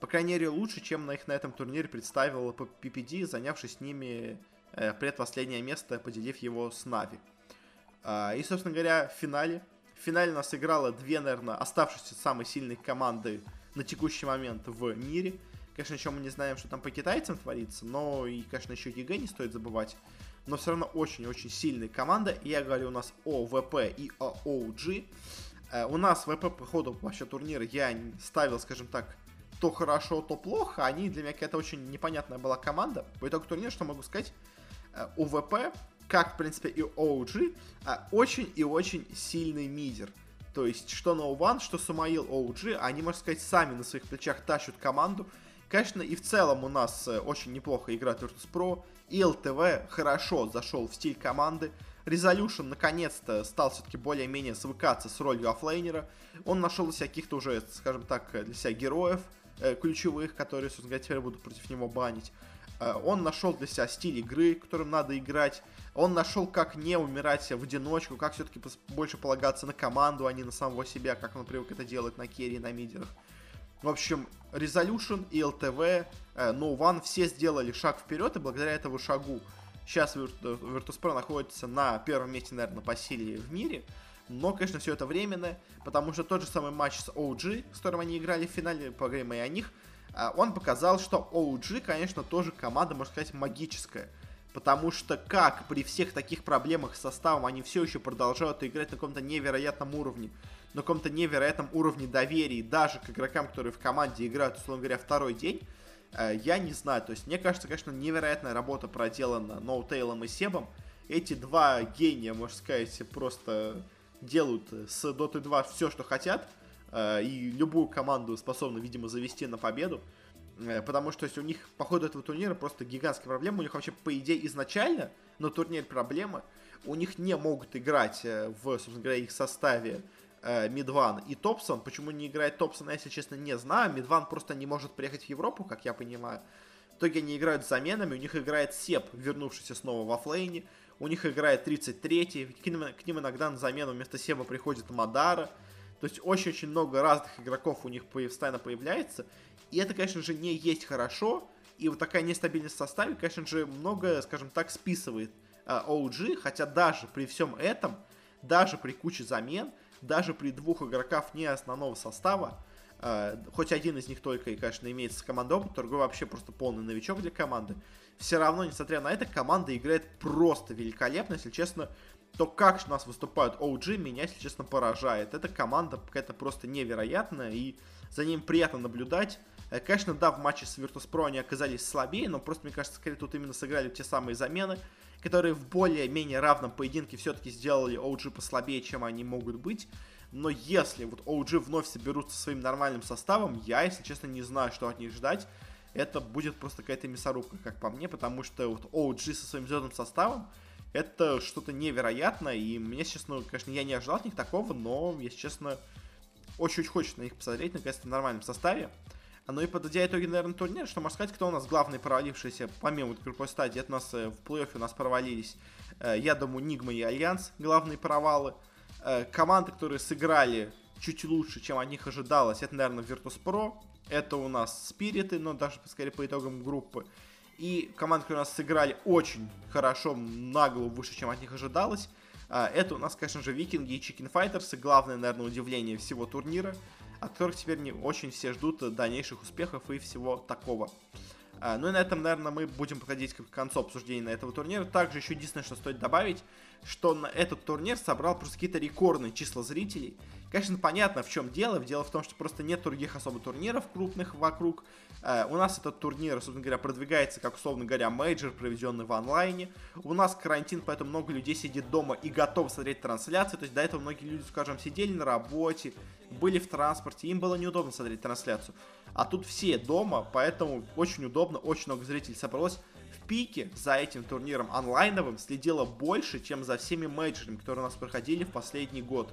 По крайней мере, лучше, чем на их на этом турнире представил PPD, занявшись с ними э, предпоследнее место, поделив его с NaVi. А, и, собственно говоря, в финале. В финале нас играло две, наверное, оставшиеся самые сильные команды на текущий момент в мире. Конечно, еще мы не знаем, что там по китайцам творится, но и, конечно, еще EG не стоит забывать. Но все равно очень-очень сильная команда. И я говорю у нас о ВП и о OG. Э, у нас ВП по ходу вообще турнира я ставил, скажем так, то хорошо, то плохо. Они для меня какая-то очень непонятная была команда. По итогу турнира, что могу сказать, э, УВП, как, в принципе, и OG, э, очень и очень сильный мидер. То есть, что One, что Самаил OG, они, можно сказать, сами на своих плечах тащат команду. Конечно, и в целом у нас э, очень неплохо играет Virtus.pro. И ЛТВ хорошо зашел в стиль команды. Resolution наконец-то стал все-таки более-менее свыкаться с ролью оффлейнера. Он нашел для себя каких-то уже, скажем так, для себя героев ключевых, которые, собственно говоря, теперь будут против него банить. Э, он нашел для себя стиль игры, которым надо играть. Он нашел, как не умирать в одиночку, как все-таки больше полагаться на команду, а не на самого себя, как он привык это делать на керри и на мидерах. В общем, Resolution и LTV, э, No One все сделали шаг вперед, и благодаря этому шагу сейчас Virtus.pro находится на первом месте, наверное, по силе в мире. Но, конечно, все это временно, потому что тот же самый матч с OG, с которым они играли в финале, поговорим и о них, а, он показал, что OG, конечно, тоже команда, можно сказать, магическая. Потому что как при всех таких проблемах с составом они все еще продолжают играть на каком-то невероятном уровне, на каком-то невероятном уровне доверия, даже к игрокам, которые в команде играют, условно говоря, второй день, э, я не знаю. То есть, мне кажется, конечно, невероятная работа проделана Ноутейлом и Себом. Эти два гения, можно сказать, просто делают с Dota 2 все, что хотят, э, и любую команду способны, видимо, завести на победу. Э, потому что то есть, у них по ходу этого турнира просто гигантская проблема. У них вообще, по идее, изначально на турнире проблема. У них не могут играть э, в, собственно говоря, их составе Мидван и Топсон. Почему не играет Топсон, я, если честно, не знаю. Мидван просто не может приехать в Европу, как я понимаю. В итоге они играют с заменами. У них играет Сеп, вернувшийся снова во флейне. У них играет 33-й. К ним, к ним иногда на замену вместо Себа приходит Мадара. То есть очень-очень много разных игроков у них постоянно появляется. И это, конечно же, не есть хорошо. И вот такая нестабильность в составе, конечно же, много, скажем так, списывает OG. Хотя даже при всем этом, даже при куче замен, даже при двух игроках не основного состава, э, хоть один из них только и, конечно, имеется с командой опыт, другой вообще просто полный новичок для команды, все равно, несмотря на это, команда играет просто великолепно, если честно, то как у нас выступают OG, меня, если честно, поражает. Эта команда какая-то просто невероятная, и за ним приятно наблюдать. Э, конечно, да, в матче с Virtus.pro они оказались слабее, но просто, мне кажется, скорее тут именно сыграли те самые замены, которые в более-менее равном поединке все-таки сделали OG послабее, чем они могут быть. Но если вот OG вновь соберутся своим нормальным составом, я, если честно, не знаю, что от них ждать. Это будет просто какая-то мясорубка, как по мне, потому что вот OG со своим звездным составом, это что-то невероятное, и мне, честно, конечно, я не ожидал от них такого, но, если честно, очень-очень хочется на них посмотреть, наконец-то в нормальном составе. Ну и подводя итоги, наверное, турнира, что можно сказать, кто у нас главный провалившийся, помимо вот групповой стадии, это у нас э, в плей-оффе у нас провалились, э, я думаю, Nigma и Альянс, главные провалы. Э, команды, которые сыграли чуть лучше, чем от них ожидалось, это, наверное, Virtus.pro, это у нас Спириты, но даже, скорее, по итогам группы. И команды, которые у нас сыграли очень хорошо, нагло выше, чем от них ожидалось. Это у нас, конечно же, Викинги и Chicken Fighters. И главное, наверное, удивление всего турнира от которых теперь не очень все ждут дальнейших успехов и всего такого. А, ну и на этом, наверное, мы будем подходить к концу обсуждения на этого турнира. Также еще единственное, что стоит добавить, что на этот турнир собрал просто какие-то рекордные числа зрителей. Конечно, понятно, в чем дело. Дело в том, что просто нет других особо турниров крупных вокруг. Э, у нас этот турнир, собственно говоря, продвигается как, условно говоря, мейджор, проведенный в онлайне. У нас карантин, поэтому много людей сидит дома и готов смотреть трансляции. То есть до этого многие люди, скажем, сидели на работе, были в транспорте, им было неудобно смотреть трансляцию. А тут все дома, поэтому очень удобно, очень много зрителей собралось. пике за этим турниром онлайновым следило больше, чем за всеми мейджорами, которые у нас проходили в последний год.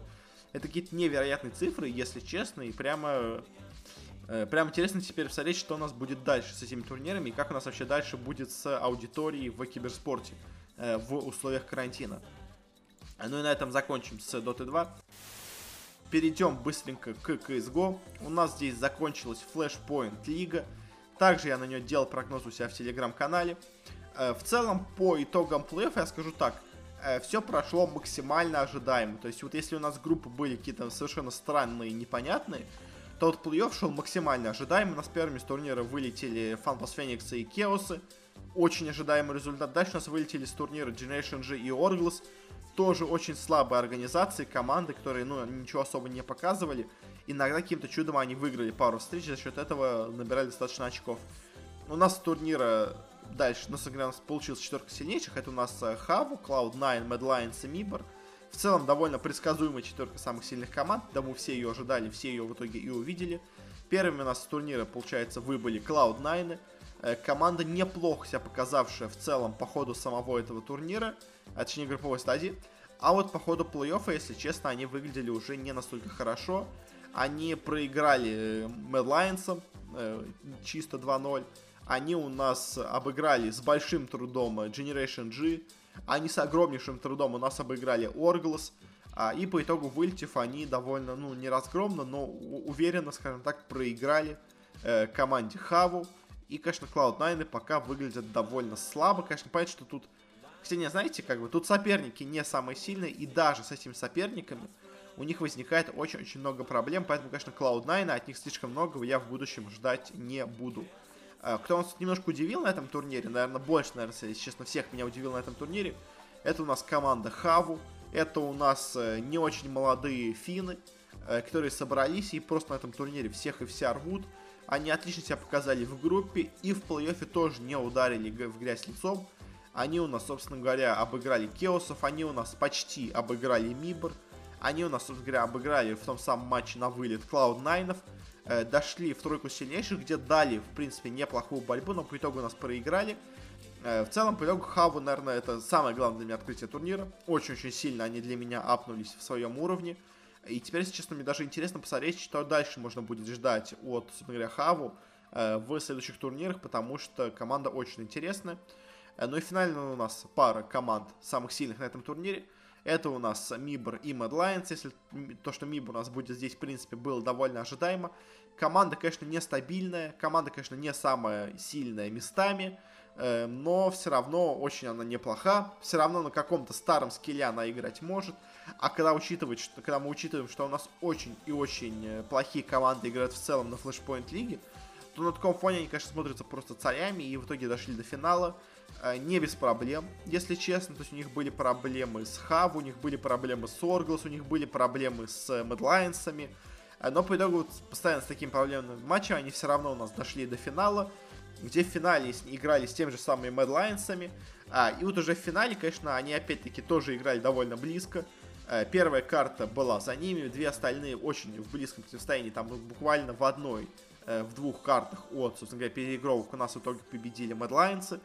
Это какие-то невероятные цифры, если честно, и прямо Э, прям интересно теперь посмотреть, что у нас будет дальше с этими турнирами и как у нас вообще дальше будет с аудиторией в киберспорте э, в условиях карантина. Ну и на этом закончим с Dota 2. Перейдем быстренько к CSGO. У нас здесь закончилась Flashpoint Лига. Также я на нее делал прогноз у себя в телеграм-канале. Э, в целом, по итогам плей я скажу так. Все прошло максимально ожидаемо. То есть вот если у нас группы были какие-то совершенно странные и непонятные, тот плей-офф шел максимально ожидаемо. У нас первыми с турнира вылетели Фантас Фениксы и Кеосы. Очень ожидаемый результат. Дальше у нас вылетели с турнира Generation G и Orglas. Тоже очень слабые организации, команды, которые, ну, ничего особо не показывали. Иногда каким-то чудом они выиграли пару встреч, за счет этого набирали достаточно очков. У нас турнира дальше, ну, у нас получилась четверка сильнейших. Это у нас Хаву, Cloud9, Mad Lions и Мибор. В целом довольно предсказуемая четверка самых сильных команд, да мы все ее ожидали, все ее в итоге и увидели. Первыми у нас с турнира, получается, выбыли Cloud9, э, команда неплохо себя показавшая в целом по ходу самого этого турнира, а точнее групповой стадии. А вот по ходу плей-оффа, если честно, они выглядели уже не настолько хорошо. Они проиграли Mad Lions э, чисто 2-0. Они у нас обыграли с большим трудом Generation G, они с огромнейшим трудом у нас обыграли Орглас. А, и по итогу вылетев, они довольно, ну, не разгромно, но уверенно, скажем так, проиграли э, команде Хаву. И, конечно, Cloud9 пока выглядят довольно слабо. Конечно, понятно, что тут... Кстати, знаете, как бы, тут соперники не самые сильные, и даже с этими соперниками у них возникает очень-очень много проблем, поэтому, конечно, Cloud9, от них слишком много я в будущем ждать не буду. А, кто нас немножко удивил на этом турнире, наверное, больше, наверное, если честно, всех меня удивил на этом турнире, это у нас команда Хаву, это у нас э, не очень молодые финны, э, которые собрались и просто на этом турнире всех и вся рвут. Они отлично себя показали в группе и в плей-оффе тоже не ударили в грязь лицом. Они у нас, собственно говоря, обыграли Кеосов, они у нас почти обыграли Мибор, они у нас, собственно говоря, обыграли в том самом матче на вылет Cloud9, э, дошли в тройку сильнейших, где дали, в принципе, неплохую борьбу, но по итогу нас проиграли. Э, в целом, по итогу Хаву, наверное, это самое главное для меня открытие турнира. Очень-очень сильно они для меня апнулись в своем уровне. И теперь, если честно, мне даже интересно посмотреть, что дальше можно будет ждать от, собственно говоря, Хаву э, в следующих турнирах, потому что команда очень интересная. Э, ну и финально у нас пара команд самых сильных на этом турнире. Это у нас Мибр и Mad Lions. Если то, что Мибр у нас будет здесь, в принципе, было довольно ожидаемо. Команда, конечно, нестабильная. Команда, конечно, не самая сильная местами. Э, но все равно очень она неплоха. Все равно на каком-то старом скилле она играть может. А когда, учитывать, что, когда мы учитываем, что у нас очень и очень э, плохие команды играют в целом на Flashpoint лиге, то на таком фоне они, конечно, смотрятся просто царями и в итоге дошли до финала. Э, не без проблем, если честно. То есть у них были проблемы с Хав, у них были проблемы с Орглс, у них были проблемы с. Э, но по итогу постоянно с таким проблемным матчем они все равно у нас дошли до финала, где в финале играли с тем же самыми Мэдлайнсами. А, и вот уже в финале, конечно, они опять-таки тоже играли довольно близко. Э, первая карта была за ними, две остальные очень в близком состоянии, там буквально в одной, в двух картах от, собственно говоря, переигровок у нас в итоге победили Мэдлайнсы.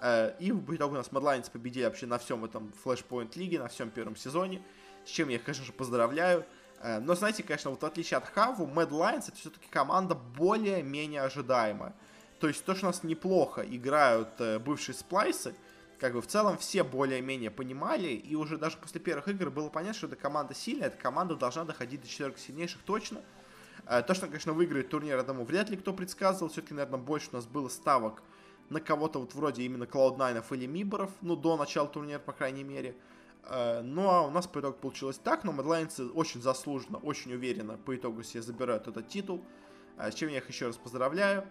Э, и в итоге у нас Mad победили вообще на всем этом Flashpoint лиге, на всем первом сезоне, с чем я, конечно же, поздравляю. Э, но, знаете, конечно, вот в отличие от Хаву, Mad Lions это все-таки команда более-менее ожидаемая. То есть то, что у нас неплохо играют э, бывшие сплайсы, как бы в целом все более-менее понимали, и уже даже после первых игр было понятно, что эта команда сильная, эта команда должна доходить до четверки сильнейших точно. То, что, конечно, выиграет турнир, думаю, вряд ли кто предсказывал, все-таки, наверное, больше у нас было ставок на кого-то вот вроде именно Cloud9 или Миборов, ну, до начала турнира, по крайней мере. Э, ну, а у нас по итогу получилось так, но Мэдлайнцы очень заслуженно, очень уверенно по итогу себе забирают этот титул, э, с чем я их еще раз поздравляю.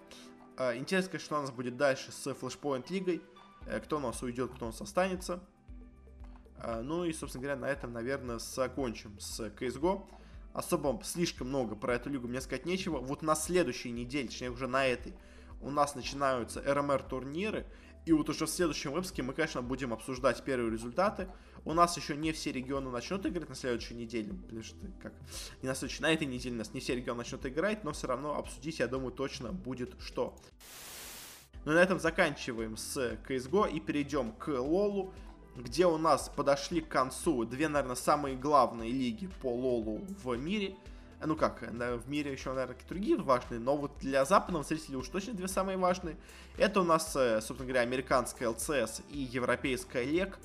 Э, интересно, что у нас будет дальше с Flashpoint лигой, кто у нас уйдет, кто у нас останется. Ну и, собственно говоря, на этом, наверное, закончим с CSGO. Особо слишком много про эту лигу мне сказать нечего. Вот на следующей неделе, точнее уже на этой, у нас начинаются РМР турниры, и вот уже в следующем выпуске мы, конечно, будем обсуждать первые результаты. У нас еще не все регионы начнут играть на следующей неделе, потому что как не на следующей, на этой неделе у нас не все регионы начнут играть, но все равно обсудить, я думаю, точно будет что. Но на этом заканчиваем с CSGO и перейдем к Лолу, где у нас подошли к концу две, наверное, самые главные лиги по Лолу в мире. Ну как, в мире еще, наверное, какие-то другие важные, но вот для западного зрителя уж точно две самые важные. Это у нас, э, собственно говоря, американская ЛЦС и европейская ЛЕГ.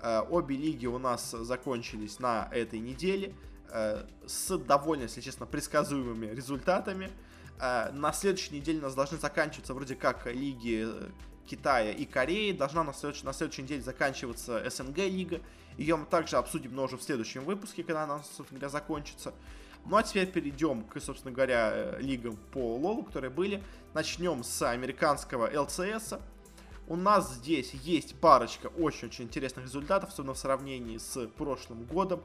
Э, обе лиги у нас закончились на этой неделе э, с довольно, если честно, предсказуемыми результатами. На следующей неделе у нас должны заканчиваться вроде как лиги Китая и Кореи. Должна на следующей, на следующей неделе заканчиваться СНГ лига. Ее мы также обсудим, но уже в следующем выпуске, когда она, собственно говоря, закончится. Ну а теперь перейдем к, собственно говоря, э, лигам по Лолу, которые были. Начнем с американского ЛЦС. У нас здесь есть парочка очень-очень интересных результатов, особенно в сравнении с прошлым годом.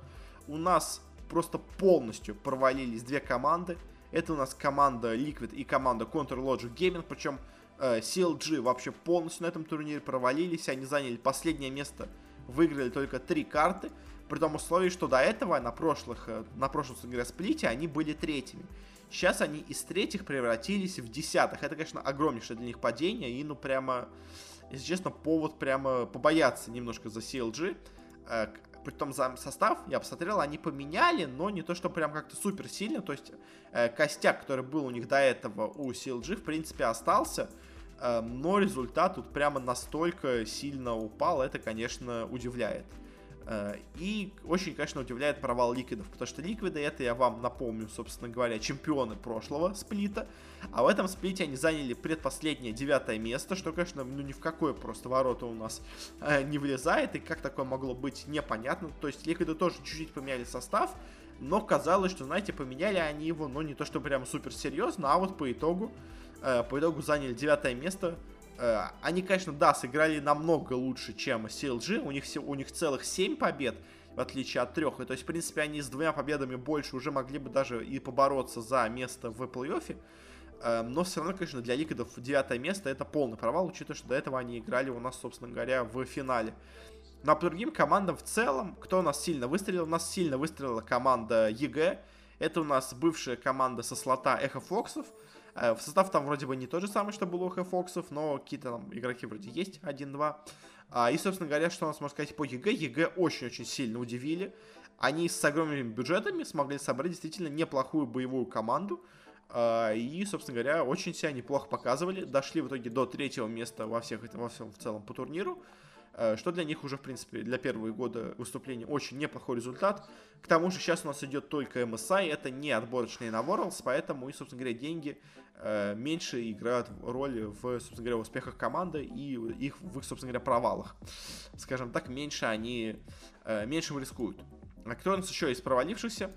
У нас просто полностью провалились две команды. Это у нас команда Liquid и команда Counter Logic Gaming, причем э, CLG вообще полностью на этом турнире провалились. Они заняли последнее место, выиграли только три карты. При том условии, что до этого на прошлых, э, на прошлом говоря, сплите они были третьими. Сейчас они из третьих превратились в десятых. Это, конечно, огромнейшее для них падение. И, ну, прямо, если честно, повод прямо побояться немножко за CLG. Притом за состав, я посмотрел, они поменяли, но не то, что прям как-то супер сильно. То есть э, костяк, который был у них до этого у CLG, в принципе, остался. Э, но результат тут прямо настолько сильно упал, это, конечно, удивляет. Э, и очень, конечно, удивляет провал Ликвидов, потому что Ликвиды, это я вам напомню, собственно говоря, чемпионы прошлого сплита, а в этом сплите они заняли предпоследнее девятое место, что, конечно, ну ни в какое просто ворота у нас э, не влезает, и как такое могло быть, непонятно. То есть Ликвиды тоже чуть-чуть поменяли состав, но казалось, что, знаете, поменяли они его, но не то, что прям супер серьезно, а вот по итогу, э, по итогу заняли девятое место, они, конечно, да, сыграли намного лучше, чем CLG. У них, у них целых 7 побед, в отличие от трех. И то есть, в принципе, они с двумя победами больше уже могли бы даже и побороться за место в плей-оффе. Э, но все равно, конечно, для Ликвидов девятое место это полный провал, учитывая, что до этого они играли у нас, собственно говоря, в финале. Ну, а по другим командам в целом, кто у нас сильно выстрелил? У нас сильно выстрелила команда EG. Это у нас бывшая команда со слота Echo Fox ов. Э, в состав там вроде бы не тот же самый, что был у Фоксов, но какие-то там игроки вроде есть, один-два. А, и, собственно говоря, что у нас можно сказать по EG. EG очень-очень сильно удивили. Они с огромными бюджетами смогли собрать действительно неплохую боевую команду. А, и, собственно говоря, очень себя неплохо показывали. Дошли в итоге до третьего места во всех во всем в целом по турниру. Э, что для них уже, в принципе, для первого года выступления очень неплохой результат. К тому же сейчас у нас идет только MSI, это не отборочные на Worlds, поэтому и, собственно говоря, деньги э, меньше играют роль в, собственно говоря, успехах команды и их, в их, собственно говоря, провалах. Скажем так, меньше они, э, меньше рискуют. А кто у нас еще из провалившихся?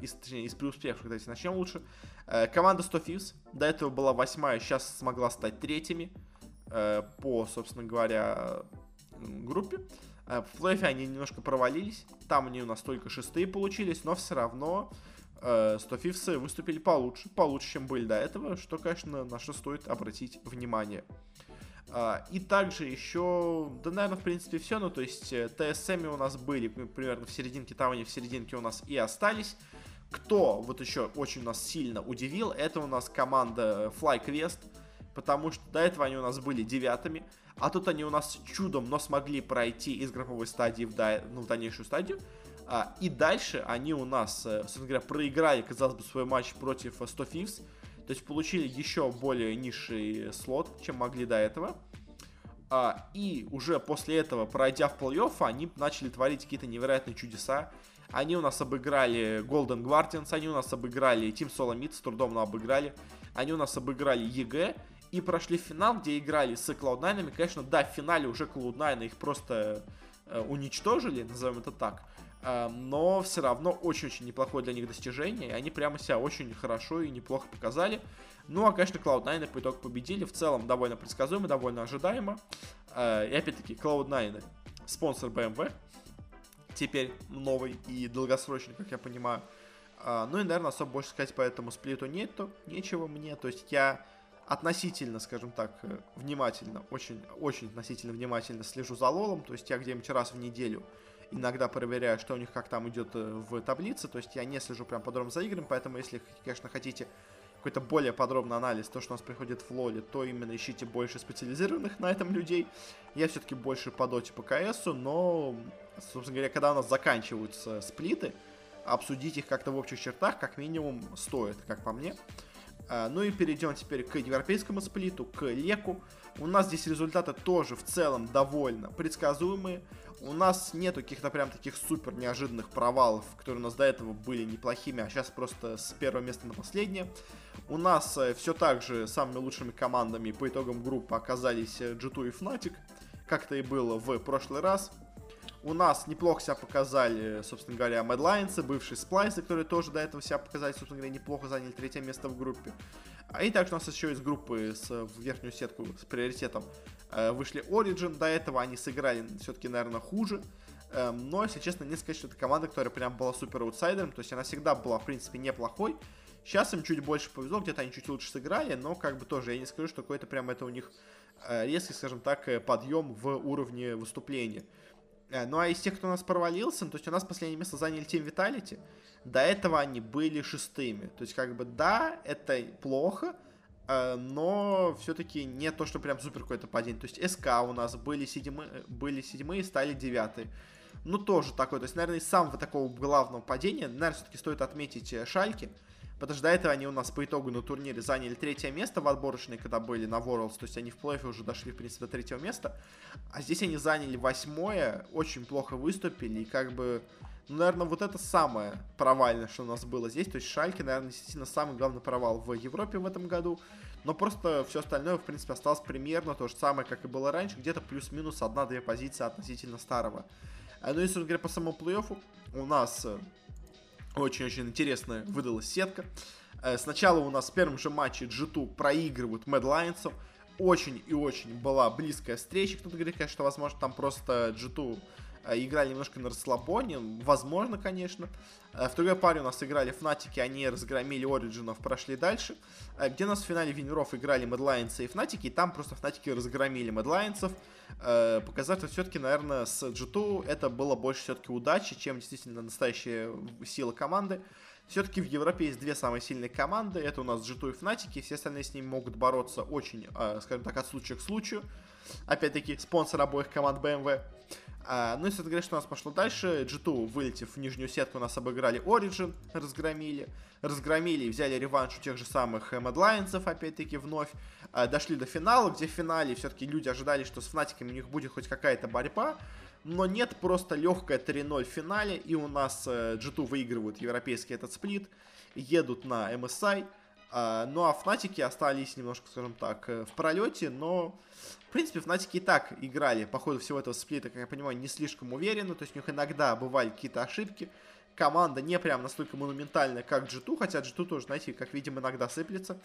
из, точнее, из преуспевших, давайте начнем лучше. команда 100 Thieves, до этого была восьмая, сейчас смогла стать третьими по, собственно говоря, группе. Э, в плей они немножко провалились. Там они у нас только шестые получились, но все равно э, 100 фифсы выступили получше, получше, чем были до этого, что, конечно, на что стоит обратить внимание. Uh, и также еще, да, наверное, в принципе, все. Ну, то есть, э, ТСМ у нас были примерно в серединке, там они в серединке у нас и остались. Кто вот еще очень нас сильно удивил, это у нас команда FlyQuest, потому что до этого они у нас были девятыми. А тут они у нас чудом, но смогли пройти из групповой стадии в, да, ну, в дальнейшую стадию. А, и дальше они у нас, э, собственно говоря, проиграли, казалось бы, свой матч против 100 Thieves. То есть получили еще более низший слот, чем могли до этого. А, и уже после этого, пройдя в плей-офф, они начали творить какие-то невероятные чудеса. Они у нас обыграли Golden Guardians, они у нас обыграли Team SoloMid, с трудом, но обыграли. Они у нас обыграли EG и прошли финал, где играли с Cloud9. Конечно, да, в финале уже Cloud9 их просто э, уничтожили, назовем это так. Э, но все равно очень-очень неплохое для них достижение. И они прямо себя очень хорошо и неплохо показали. Ну, а, конечно, Cloud9 по итогу победили. В целом довольно предсказуемо, довольно ожидаемо. Э, и опять-таки, Cloud9 спонсор BMW. Теперь новый и долгосрочный, как я понимаю. Ну и, наверное, особо больше сказать по этому сплиту нету. Нечего мне. То есть я относительно, скажем так, э, внимательно, очень, очень относительно внимательно слежу за лолом, то есть я где-нибудь раз в неделю иногда проверяю, что у них как там идет э, в таблице, то есть я не слежу прям подробно за играми, поэтому если, конечно, хотите какой-то более подробный анализ, то, что у нас приходит в лоле, то именно ищите больше специализированных на этом людей. Я все-таки больше по доте, по КС, но, собственно говоря, когда у нас заканчиваются сплиты, обсудить их как-то в общих чертах, как минимум, стоит, как по мне. А, ну и перейдем теперь к европейскому сплиту, к Леку. У нас здесь результаты тоже в целом довольно предсказуемые. У нас нету каких-то прям таких супер неожиданных провалов, которые у нас до этого были неплохими, а сейчас просто с первого места на последнее. У нас э, все так же самыми лучшими командами по итогам группы оказались G2 и Fnatic, как это и было в прошлый раз. У нас неплохо себя показали, собственно говоря, Mad Lions, бывшие сплайсы, которые тоже до этого себя показали, собственно говоря, неплохо заняли третье место в группе. А и также у нас еще из группы с, в верхнюю сетку с приоритетом э, вышли Origin. До этого они сыграли все-таки, наверное, хуже. Э, но, если честно, не сказать, что это команда, которая прям была супер аутсайдером. То есть она всегда была, в принципе, неплохой. Сейчас им чуть больше повезло, где-то они чуть лучше сыграли, но как бы тоже я не скажу, что какой-то прям это у них э, резкий, скажем так, э, подъем в уровне выступления. Э, ну а из тех, кто у нас провалился, то есть у нас последнее место заняли Team Vitality. До этого они были шестыми. То есть как бы да, это плохо, э, но все-таки не то, что прям супер какое-то падение. То есть СК у нас были седьмые, были седьмые, стали девятые. Ну, тоже такой. То есть, наверное, из самого такого главного падения, наверное, все-таки стоит отметить э, Шальки. Потому что до этого они у нас по итогу на турнире заняли третье место в отборочной, когда были на Worlds. То есть они в плей уже дошли, в принципе, до третьего места. А здесь они заняли восьмое, очень плохо выступили. И как бы, ну, наверное, вот это самое провальное, что у нас было здесь. То есть Шальки, наверное, действительно самый главный провал в Европе в этом году. Но просто все остальное, в принципе, осталось примерно то же самое, как и было раньше. Где-то плюс-минус одна-две позиции относительно старого. А, ну и, собственно говоря, по самому плей-оффу у нас э, очень-очень интересная выдалась сетка. Э, сначала у нас в первом же матче G2 проигрывают Mad Lions. Очень и очень была близкая встреча. Кто-то говорит, конечно, что, возможно, там просто G2 э, играли немножко на расслабоне. Возможно, конечно. Э, в другой паре у нас играли Фнатики, они разгромили Ориджинов, прошли дальше. Где у нас в финале Winner ов играли Lions и Фнатики, и там просто Фнатики разгромили. Э, показать, что все-таки, наверное, с G2 это было больше все-таки удачи, чем действительно настоящая сила команды. Все-таки в Европе есть две самые сильные команды. Это у нас G2 и Fnatic. Все остальные с ними могут бороться очень, э, скажем так, от случая к случаю. Опять-таки, спонсор обоих команд BMW. А, ну и, говоря, что у нас пошло дальше. G2, вылетев в нижнюю сетку, у нас обыграли Origin, разгромили. Разгромили и взяли реванш у тех же самых Mad Lions, опять-таки, вновь. А, дошли до финала, где в финале все-таки люди ожидали, что с Фнатиками у них будет хоть какая-то борьба. Но нет, просто легкая 3-0 в финале, и у нас э, G2 выигрывают европейский этот сплит, едут на MSI. А, ну а Фнатики остались немножко, скажем так, э, в пролете, но в принципе, Фнатики и так играли по ходу всего этого сплита, как я понимаю, не слишком уверенно. То есть у них иногда бывали какие-то ошибки. Команда не прям настолько монументальная, как G2, хотя G2 тоже, знаете, как видим, иногда сыплется.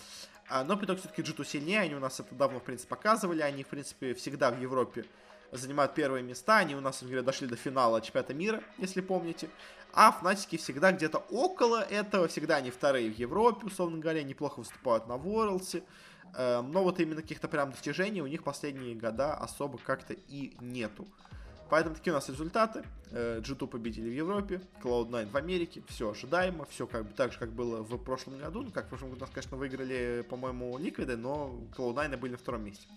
А, но при все-таки G2 сильнее, они у нас это давно, в принципе, показывали. Они, в принципе, всегда в Европе занимают первые места. Они у нас, говоря, дошли до финала чемпионата мира, если помните. А Фнатики всегда где-то около этого, всегда они вторые в Европе, условно говоря, неплохо выступают на Ворлсе. Эм, но вот именно каких-то прям достижений у них последние года особо как-то и нету. Поэтому такие у нас результаты. G2 э, победили в Европе, Cloud9 в Америке. Все ожидаемо, все как бы так же, как было в прошлом году. Ну, как в прошлом году нас, конечно, выиграли, по-моему, Ликвиды, но Cloud9 были на втором месте.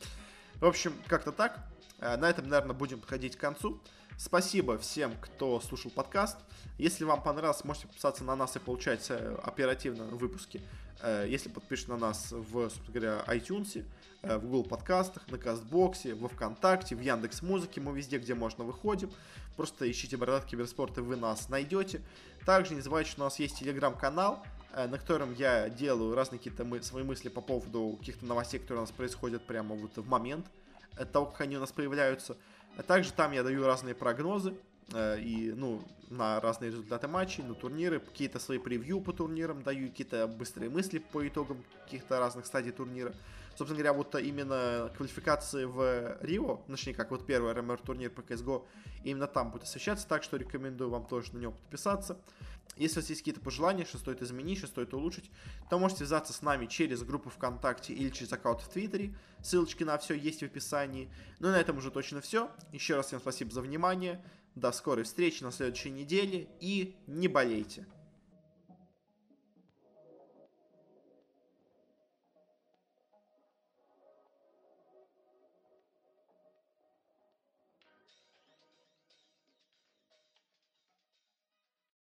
В общем, как-то так. Э, на этом, наверное, будем подходить к концу. Спасибо всем, кто слушал подкаст. Если вам понравилось, можете подписаться на нас и получать э, оперативно выпуски Э, если подпишешь на нас в, собственно говоря, iTunes, э, в Google подкастах, на Кастбоксе, во Вконтакте, в Яндекс Музыке, мы везде, где можно, выходим. Просто ищите Бородат Киберспорт, и вы нас найдете. Также не забывайте, что у нас есть телеграм-канал, на котором я делаю разные какие-то мы, свои мысли по поводу каких-то новостей, которые у нас происходят прямо вот в момент того, как они у нас появляются. А также там я даю разные прогнозы, Э, и, ну, на разные результаты матчей, на турниры, какие-то свои превью по турнирам даю, какие-то быстрые мысли по итогам каких-то разных стадий турнира. Собственно говоря, вот именно квалификации в Рио, точнее, как вот первый РМР турнир по CSGO, именно там будет освещаться, так что рекомендую вам тоже на него подписаться. Если у вас есть какие-то пожелания, что стоит изменить, что стоит улучшить, то можете связаться с нами через группу ВКонтакте или через аккаунт в Твиттере. Ссылочки на все есть в описании. Ну и на этом уже точно все. Еще раз всем спасибо за внимание. До скорой встречи на следующей неделе и не болейте.